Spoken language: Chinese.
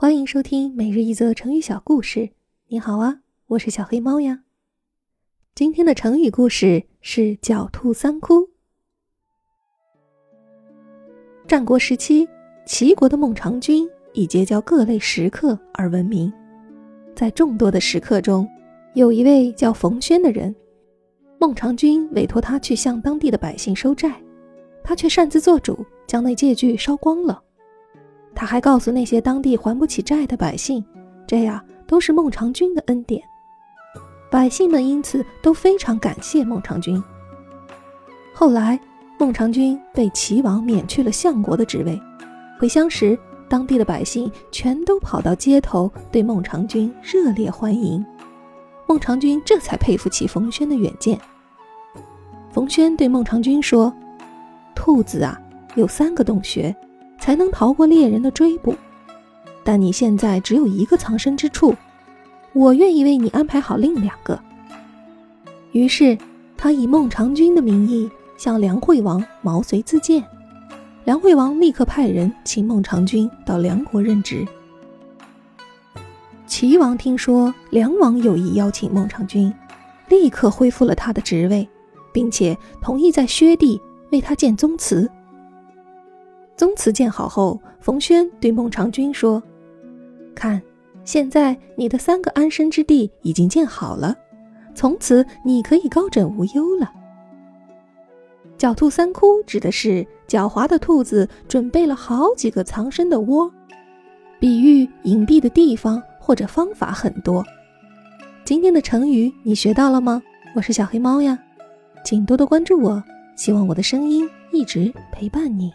欢迎收听每日一则成语小故事。你好啊，我是小黑猫呀。今天的成语故事是“狡兔三窟”。战国时期，齐国的孟尝君以结交各类食客而闻名。在众多的食客中，有一位叫冯轩的人，孟尝君委托他去向当地的百姓收债，他却擅自做主，将那借据烧光了。他还告诉那些当地还不起债的百姓，这样都是孟尝君的恩典。百姓们因此都非常感谢孟尝君。后来，孟尝君被齐王免去了相国的职位。回乡时，当地的百姓全都跑到街头对孟尝君热烈欢迎。孟尝君这才佩服起冯轩的远见。冯轩对孟尝君说：“兔子啊，有三个洞穴。”才能逃过猎人的追捕，但你现在只有一个藏身之处，我愿意为你安排好另两个。于是，他以孟尝君的名义向梁惠王毛遂自荐。梁惠王立刻派人请孟尝君到梁国任职。齐王听说梁王有意邀请孟尝君，立刻恢复了他的职位，并且同意在薛地为他建宗祠。宗祠建好后，冯轩对孟尝君说：“看，现在你的三个安身之地已经建好了，从此你可以高枕无忧了。”“狡兔三窟”指的是狡猾的兔子准备了好几个藏身的窝，比喻隐蔽的地方或者方法很多。今天的成语你学到了吗？我是小黑猫呀，请多多关注我，希望我的声音一直陪伴你。